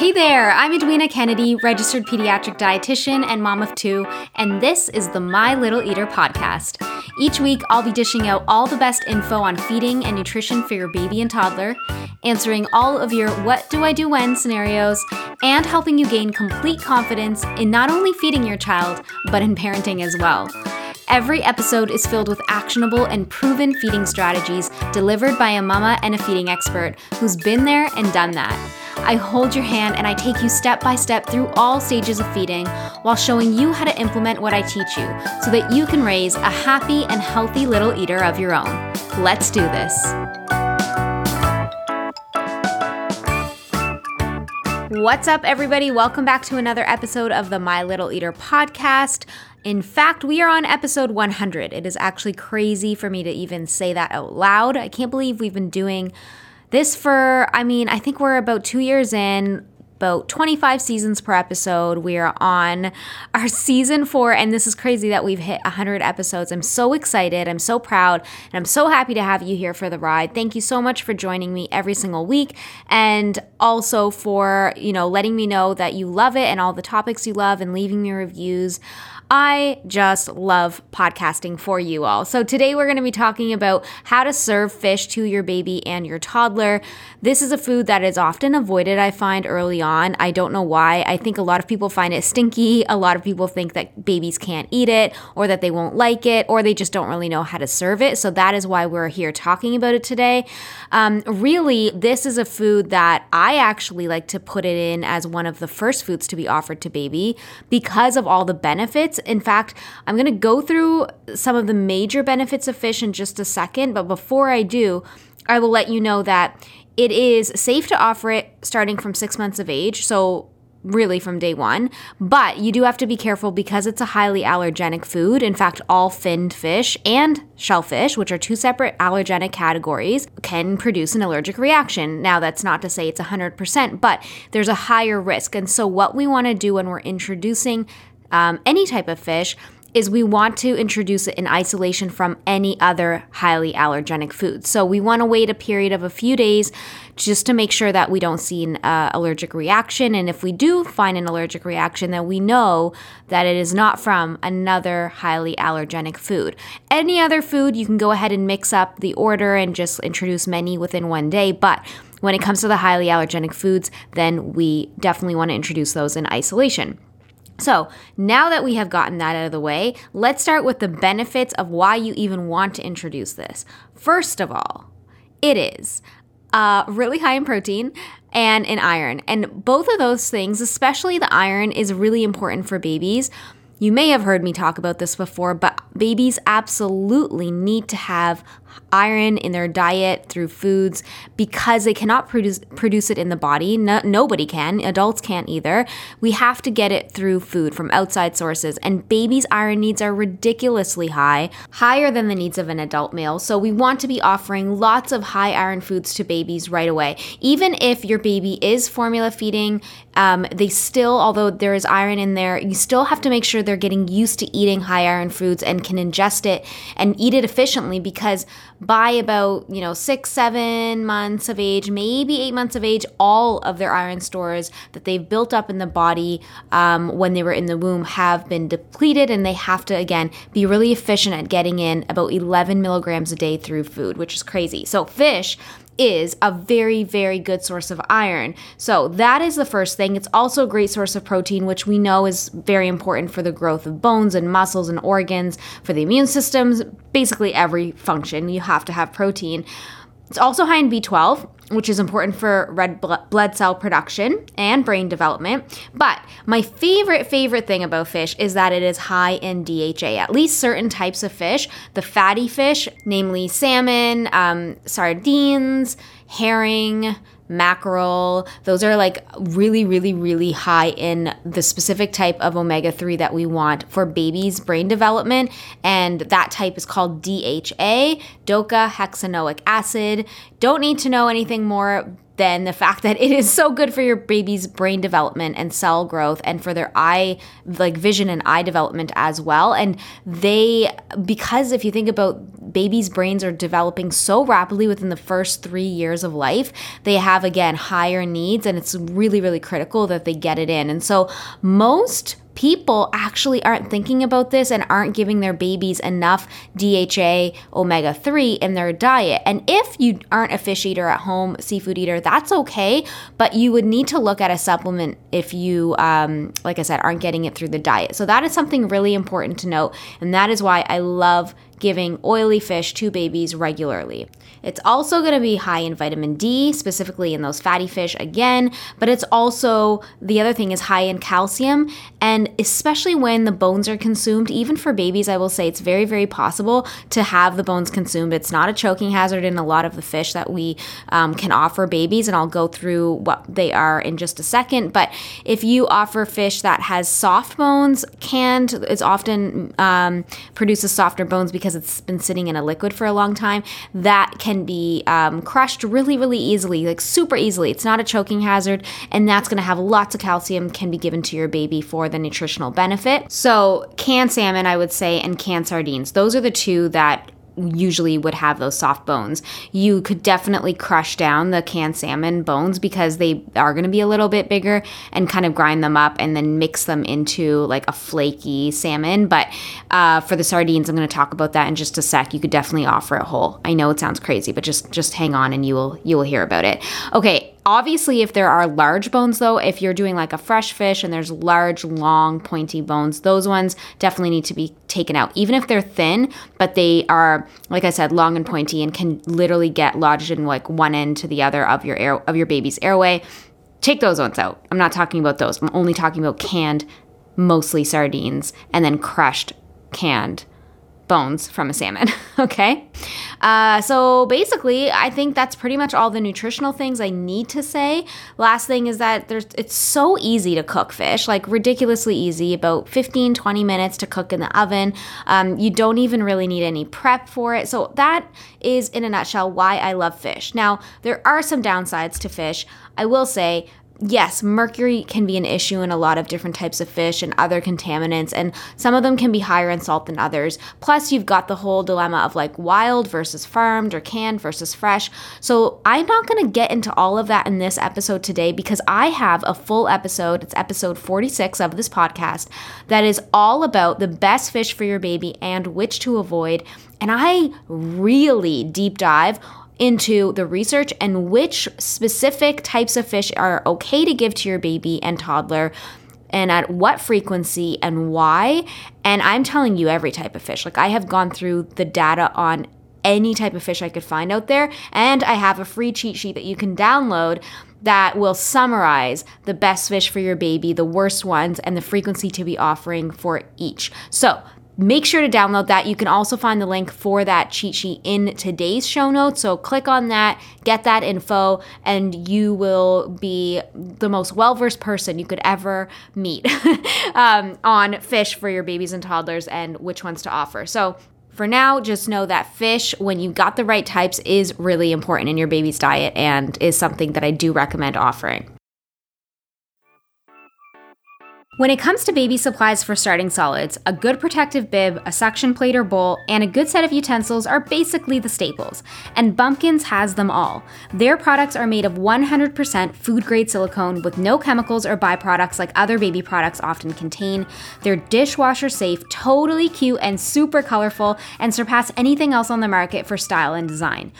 Hey there, I'm Edwena Kennedy, registered pediatric dietitian and mom of two, and this is the My Little Eater podcast. Each week, I'll be dishing out all the best info on feeding and nutrition for your baby and toddler, answering all of your what do I do when scenarios, and helping you gain complete confidence in not only feeding your child, but in parenting as well. Every episode is filled with actionable and proven feeding strategies delivered by a mama and a feeding expert who's been there and done that. I hold your hand and I take you step by step through all stages of feeding while showing you how to implement what I teach you so that you can raise a happy and healthy little eater of your own. Let's do this. What's up, everybody? Welcome back to another episode of the My Little Eater podcast. In fact, we are on episode 100. It is actually crazy for me to even say that out loud. I can't believe we've been doing this for, I mean, I think we're about two years in, about 25 seasons per episode. We are on our season four, and this is crazy that we've hit 100 episodes. I'm so excited. I'm so proud, and I'm so happy to have you here for the ride. Thank you so much for joining me every single week, and also for, you know, letting me know that you love it and all the topics you love and leaving me reviews. I just love podcasting for you all. So, today we're going to be talking about how to serve fish to your baby and your toddler. This is a food that is often avoided, I find early on. I don't know why. I think a lot of people find it stinky. A lot of people think that babies can't eat it or that they won't like it or they just don't really know how to serve it. So, that is why we're here talking about it today. Um, really, this is a food that I actually like to put it in as one of the first foods to be offered to baby because of all the benefits in fact, I'm going to go through some of the major benefits of fish in just a second, but before I do, I will let you know that it is safe to offer it starting from six months of age. So, really from day one. But you do have to be careful because it's a highly allergenic food. In fact, all finned fish and shellfish, which are two separate allergenic categories, can produce an allergic reaction. Now, that's not to say it's 100%, but there's a higher risk. And so, what we want to do when we're introducing um, any type of fish is we want to introduce it in isolation from any other highly allergenic foods. So we want to wait a period of a few days just to make sure that we don't see an uh, allergic reaction. And if we do find an allergic reaction, then we know that it is not from another highly allergenic food. Any other food, you can go ahead and mix up the order and just introduce many within one day. But when it comes to the highly allergenic foods, then we definitely want to introduce those in isolation. So, now that we have gotten that out of the way, let's start with the benefits of why you even want to introduce this. First of all, it is uh, really high in protein and in iron. And both of those things, especially the iron, is really important for babies. You may have heard me talk about this before, but babies absolutely need to have iron in their diet through foods because they cannot produce produce it in the body. No, nobody can. Adults can't either. We have to get it through food from outside sources and babies iron needs are ridiculously high, higher than the needs of an adult male. So we want to be offering lots of high iron foods to babies right away. Even if your baby is formula feeding, um, they still, although there is iron in there, you still have to make sure they're getting used to eating high iron foods and can ingest it and eat it efficiently because by about, you know, six, seven months of age, maybe eight months of age, all of their iron stores that they've built up in the body um, when they were in the womb have been depleted, and they have to, again, be really efficient at getting in about 11 milligrams a day through food, which is crazy. So, fish is a very, very good source of iron. So, that is the first thing. It's also a great source of protein, which we know is very important for the growth of bones and muscles and organs, for the immune systems, basically every function. You have to have protein. It's also high in B12, which is important for red blood cell production and brain development. But my favorite, favorite thing about fish is that it is high in DHA. At least certain types of fish, the fatty fish, namely salmon, um, sardines, herring, mackerel. Those are like really, really, really high in the specific type of omega 3 that we want for babies' brain development. And that type is called DHA, docosahexaenoic acid. Don't need to know anything more then the fact that it is so good for your baby's brain development and cell growth and for their eye, like vision and eye development as well. And they, because if you think about babies' brains are developing so rapidly within the first three years of life, they have again higher needs and it's really, really critical that they get it in. And so most people actually aren't thinking about this and aren't giving their babies enough DHA omega 3 in their diet. And if you aren't a fish eater at home, seafood eater, that's okay, but you would need to look at a supplement if you, um, like I said, aren't getting it through the diet. So that is something really important to note. And that is why I love giving oily fish to babies regularly. It's also going to be high in vitamin D, specifically in those fatty fish again, but it's also the other thing is high in calcium. And especially when the bones are consumed, even for babies, I will say it's very, very possible to have the bones consumed. It's not a choking hazard in a lot of the fish that we um, can offer babies, and I'll go through what they are in just a second. But if you offer fish that has soft bones, canned, it's often um, produces softer bones because it's been sitting in a liquid for a long time. That can can be um, crushed really, really easily, like super easily. It's not a choking hazard, and that's going to have lots of calcium can be given to your baby for the nutritional benefit. So, canned salmon, I would say, and canned sardines. Those are the two that usually would have those soft bones. You could definitely crush down the canned salmon bones because they are going to be a little bit bigger and kind of grind them up and then mix them into like a flaky salmon. But uh, for the sardines, I'm going to talk about that in just a sec. You could definitely offer it whole. I know it sounds crazy, but just just hang on and you will you will hear about it. Okay, Obviously, if there are large bones, though, if you're doing like a fresh fish and there's large, long, pointy bones, those ones definitely need to be taken out. Even if they're thin, but they are, like I said, long and pointy and can literally get lodged in like one end to the other of your air of your baby's airway. Take those ones out. I'm not talking about those. I'm only talking about canned, mostly sardines, and then crushed canned bones from a salmon. okay. Uh, so basically, I think that's pretty much all the nutritional things I need to say. Last thing is that there's it's so easy to cook fish, like ridiculously easy, about 15, 20 minutes to cook in the oven. Um, you don't even really need any prep for it. So that is, in a nutshell, why I love fish. Now, there are some downsides to fish. I will say yes, mercury can be an issue in a lot of different types of fish and other contaminants, and some of them can be higher in salt than others. Plus, you've got the whole dilemma of like wild versus farmed or canned versus fresh. So, I'm not going to get into all of that in this episode today because I have a full episode, it's episode 46 of this podcast, that is all about the best fish for your baby and which to avoid. And I really deep dive into the research and which specific types of fish are okay to give to your baby and toddler and at what frequency and why. And I'm telling you every type of fish. Like I have gone through the data on any type of fish I could find out there, and I have a free cheat sheet that you can download that will summarize the best fish for your baby, the worst ones, and the frequency to be offering for each. So Make sure to download that. You can also find the link for that cheat sheet in today's show notes. So click on that, get that info, and you will be the most well versed person you could ever meet um, on fish for your babies and toddlers and which ones to offer. So for now, just know that fish, when you've got the right types, is really important in your baby's diet and is something that I do recommend offering. When it comes to baby supplies for starting solids, a good protective bib, a suction plate or bowl, and a good set of utensils are basically the staples, and Bumpkins has them all. Their products are made of 100% food grade silicone with no chemicals or byproducts like other baby products often contain. They're dishwasher safe, totally cute, and super colorful, and surpass anything else on the market for style and design.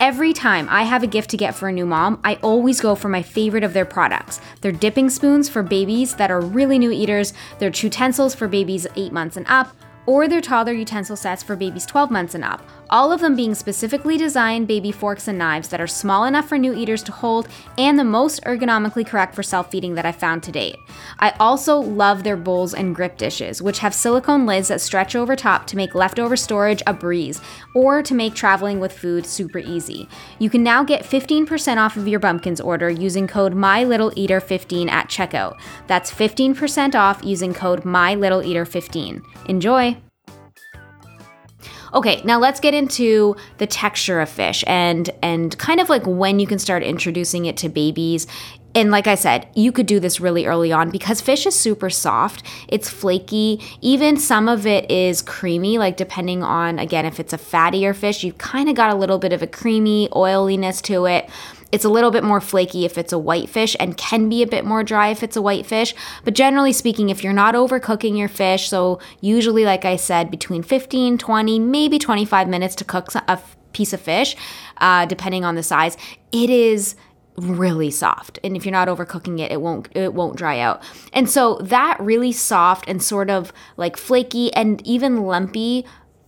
Every time I have a gift to get for a new mom, I always go for my favorite of their products. Their dipping spoons for babies that are really new eaters, their utensils for babies 8 months and up, or their toddler utensil sets for babies 12 months and up, all of them being specifically designed baby forks and knives that are small enough for new eaters to hold and the most ergonomically correct for self feeding that I've found to date. I also love their bowls and grip dishes, which have silicone lids that stretch over top to make leftover storage a breeze or to make traveling with food super easy. You can now get 15% off of your Bumpkins order using code MyLittleEater15 at checkout. That's 15% off using code MyLittleEater15. Enjoy! Okay, now let's get into the texture of fish and and kind of like when you can start introducing it to babies. And like I said, you could do this really early on because fish is super soft. It's flaky. Even some of it is creamy, like depending on, again, if it's a fattier fish, you've kind of got a little bit of a creamy oiliness to it. It's a little bit more flaky if it's a white fish and can be a bit more dry if it's a white fish. But generally speaking, if you're not overcooking your fish, so usually, like I said, between 15, 20, maybe 25 minutes to cook a piece of fish, uh, depending on the size, it is really soft and if you're not overcooking it it won't it won't dry out. And so that really soft and sort of like flaky and even lumpy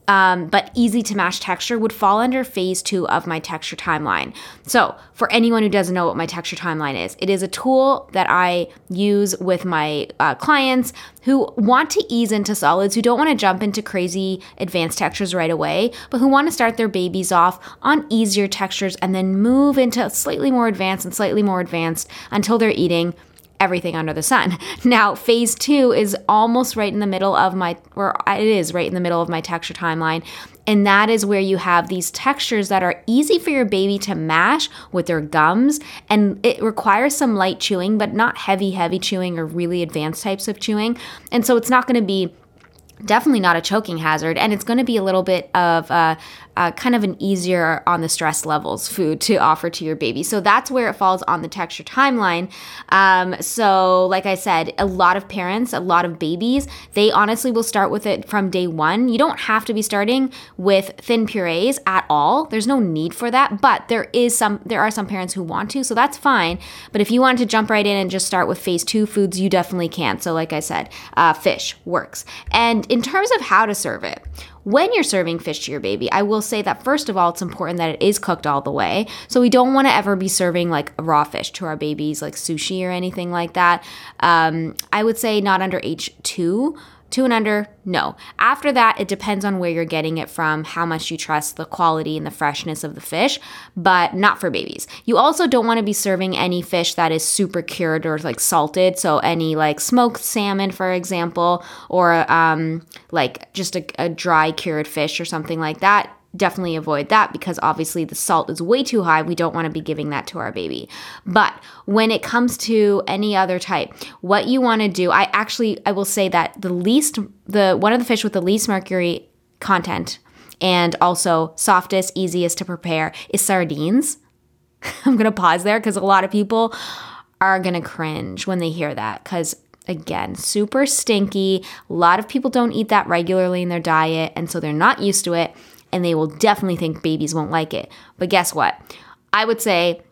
um, but easy to mash texture would fall under phase two of my texture timeline. So, for anyone who doesn't know what my texture timeline is, it is a tool that I use with my uh, clients who want to ease into solids, who don't want to jump into crazy advanced textures right away, but who want to start their babies off on easier textures and then move into slightly more advanced and slightly more advanced until they're eating everything under the sun. Now, phase two is almost right in the middle of my, or it is right in the middle of my texture timeline. And that is where you have these textures that are easy for your baby to mash with their gums. And it requires some light chewing, but not heavy, heavy chewing or really advanced types of chewing. And so it's not going to be definitely not a choking hazard and it's going to be a little bit of a, uh, kind of an easier on the stress levels food to offer to your baby. So that's where it falls on the texture timeline. Um, so, like I said, a lot of parents, a lot of babies, they honestly will start with it from day one. You don't have to be starting with thin purees at all. There's no need for that, but there is some. There are some parents who want to, so that's fine. But if you want to jump right in and just start with phase two foods, you definitely can. So, like I said, uh, fish works. And in terms of how to serve it, when you're serving fish to your baby, I will say that first of all, it's important that it is cooked all the way. So we don't want to ever be serving like raw fish to our babies, like sushi or anything like that. Um, I would say not under age two Two and under, no. After that, it depends on where you're getting it from, how much you trust the quality and the freshness of the fish, but not for babies. You also don't want to be serving any fish that is super cured or like salted. So, any like smoked salmon, for example, or um, like just a, a dry cured fish or something like that definitely avoid that because obviously the salt is way too high. We don't want to be giving that to our baby. But when it comes to any other type, what you want to do, I actually I will say that the least the one of the fish with the least mercury content and also softest, easiest to prepare is sardines. I'm going to pause there because a lot of people are going to cringe when they hear that cuz again, super stinky. A lot of people don't eat that regularly in their diet and so they're not used to it and they will definitely think babies won't like it. But guess what? I would say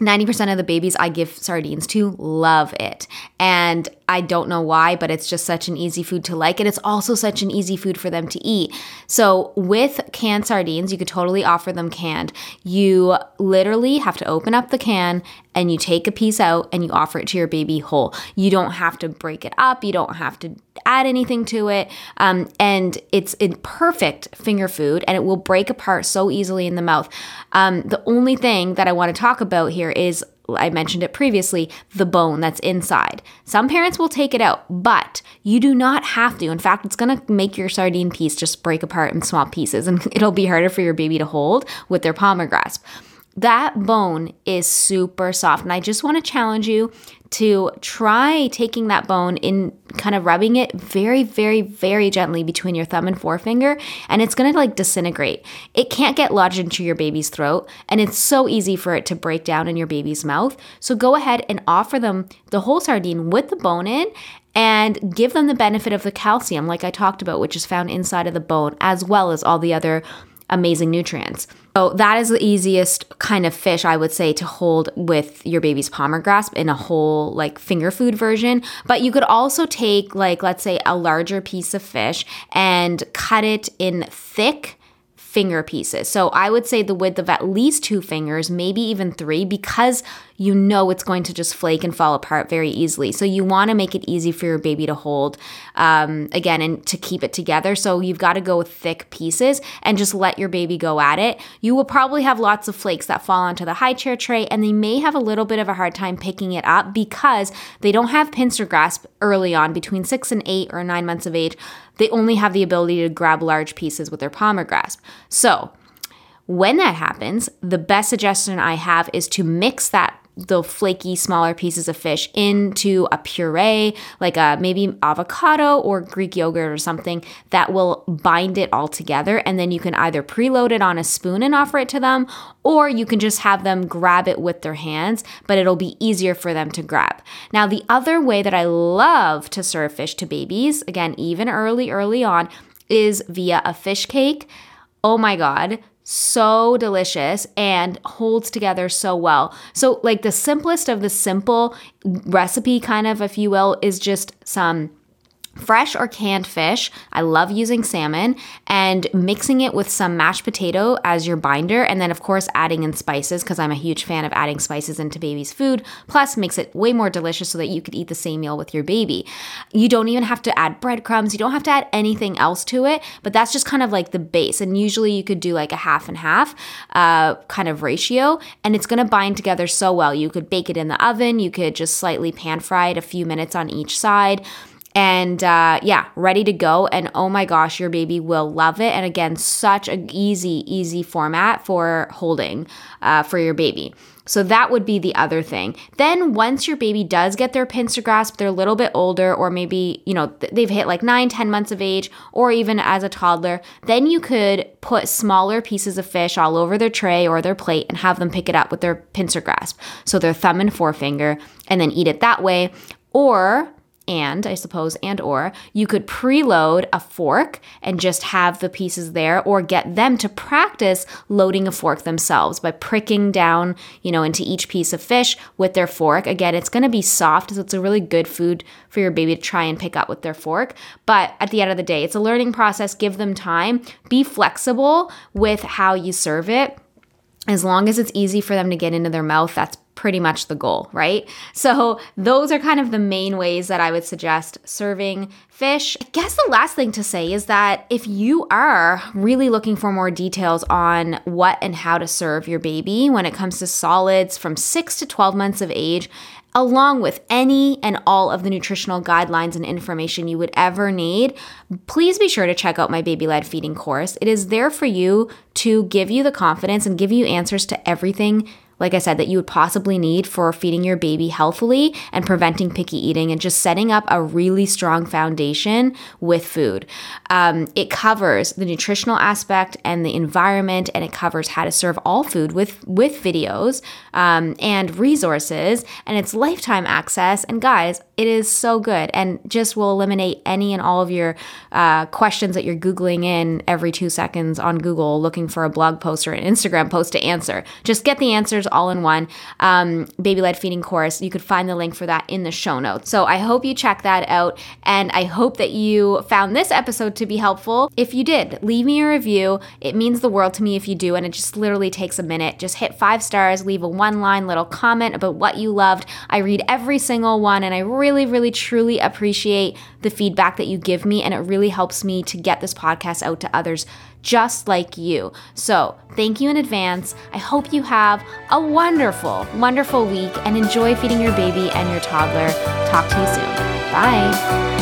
90% of the babies I give sardines to love it. And I don't know why, but it's just such an easy food to like. And it's also such an easy food for them to eat. So, with canned sardines, you could totally offer them canned. You literally have to open up the can and you take a piece out and you offer it to your baby whole. You don't have to break it up, you don't have to add anything to it. Um, and it's a perfect finger food and it will break apart so easily in the mouth. Um, the only thing that I want to talk about here is I mentioned it previously, the bone that's inside. Some parents will take it out, but you do not have to. In fact, it's going to make your sardine piece just break apart in small pieces and it'll be harder for your baby to hold with their palmar grasp. That bone is super soft. And I just want to challenge you to try taking that bone in kind of rubbing it very, very, very gently between your thumb and forefinger, and it's gonna like disintegrate. It can't get lodged into your baby's throat, and it's so easy for it to break down in your baby's mouth. So go ahead and offer them the whole sardine with the bone in and give them the benefit of the calcium, like I talked about, which is found inside of the bone, as well as all the other amazing nutrients. So that is the easiest kind of fish I would say to hold with your baby's palmar grasp in a whole like finger food version. But you could also take like let's say a larger piece of fish and cut it in thick finger pieces. So I would say the width of at least two fingers, maybe even three, because you know it's going to just flake and fall apart very easily. So you want to make it easy for your baby to hold um, again and to keep it together. So you've got to go with thick pieces and just let your baby go at it. You will probably have lots of flakes that fall onto the high chair tray and they may have a little bit of a hard time picking it up because they don't have pincer grasp early on between six and eight or nine months of age they only have the ability to grab large pieces with their palmar grasp. So, when that happens, the best suggestion I have is to mix that the flaky smaller pieces of fish into a puree like a maybe avocado or greek yogurt or something that will bind it all together. And then you can either preload it on a spoon and offer it to them or you can just have them grab it with their hands but it'll be easier for them to grab. Now the other way that i love to serve fish to babies again even early early on is via a fish cake. Oh my god so delicious and holds together so well. So, like the simplest of the simple recipe, kind of, if you will, is just some fresh or canned fish. I love using salmon and mixing it with some mashed potato as your binder. And then, of course, adding in spices because I'm a huge fan of adding spices into baby's food. Plus, makes it way more delicious so that you could eat the same meal with your baby. You don't even have to add breadcrumbs, you don't have to add anything else to it, but that's just kind of like the base. And usually you could do like a half and half uh, kind of ratio, and it's gonna bind together so well. You could bake it in the oven, you could just slightly pan fry it a few minutes on each side and uh, yeah, ready to go. And oh my gosh, your baby will love it. And again, such an easy, easy format for holding uh, for your baby. So that would be the other thing. Then once your baby does get their pincer grasp, they're a little bit older, or maybe, you know, they've hit like nine, 10 months of age, or even as a toddler, then you could put smaller pieces of fish all over their tray or their plate and have them pick it up with their pincer grasp. So their thumb and forefinger, and then eat it that way. Or and I suppose and or you could preload a fork and just have the pieces there or get them to practice loading a fork themselves by pricking down, you know, into each piece of fish with their fork. Again, it's going to be soft, so it's a really good food for your baby to try and pick up with their fork, but at the end of the day, it's a learning process. Give them time. Be flexible with how you serve it as long as it's easy for them to get into their mouth, that's pretty much the goal, right? So, those are kind of the main ways that I would suggest serving fish. I guess the last thing to say is that if you are really looking for more details on what and how to serve your baby when it comes to solids from 6 to 12 months of age, along with any and all of the nutritional guidelines and information you would ever need, please be sure to check out my baby led feeding course. It is there for you to give you the confidence and give you answers to everything like I said, that you would possibly need for feeding your baby healthily and preventing picky eating and just setting up a really strong foundation with food. Um, it covers the nutritional aspect and the environment, and it covers how to serve all food with, with videos um, and resources, and it's lifetime access. And guys, it is so good and just will eliminate any and all of your uh, questions that you're Googling in every two seconds on Google looking for a blog post or an Instagram post to answer. Just get the answers all in one um, baby led feeding course. You could find the link for that in the show notes. So I hope you check that out. And I hope that you found this episode to be helpful. If you did, leave me a review. It means the world to me if you do. And it just literally takes a minute. Just hit five stars, leave a one line little comment about what you loved. I read every single one and I really, really, truly appreciate the feedback that you give me. And it really helps me to get this podcast out to others just like you. So, thank you in advance. I hope you have a wonderful, wonderful week and enjoy feeding your baby and your toddler. Talk to you soon. Bye.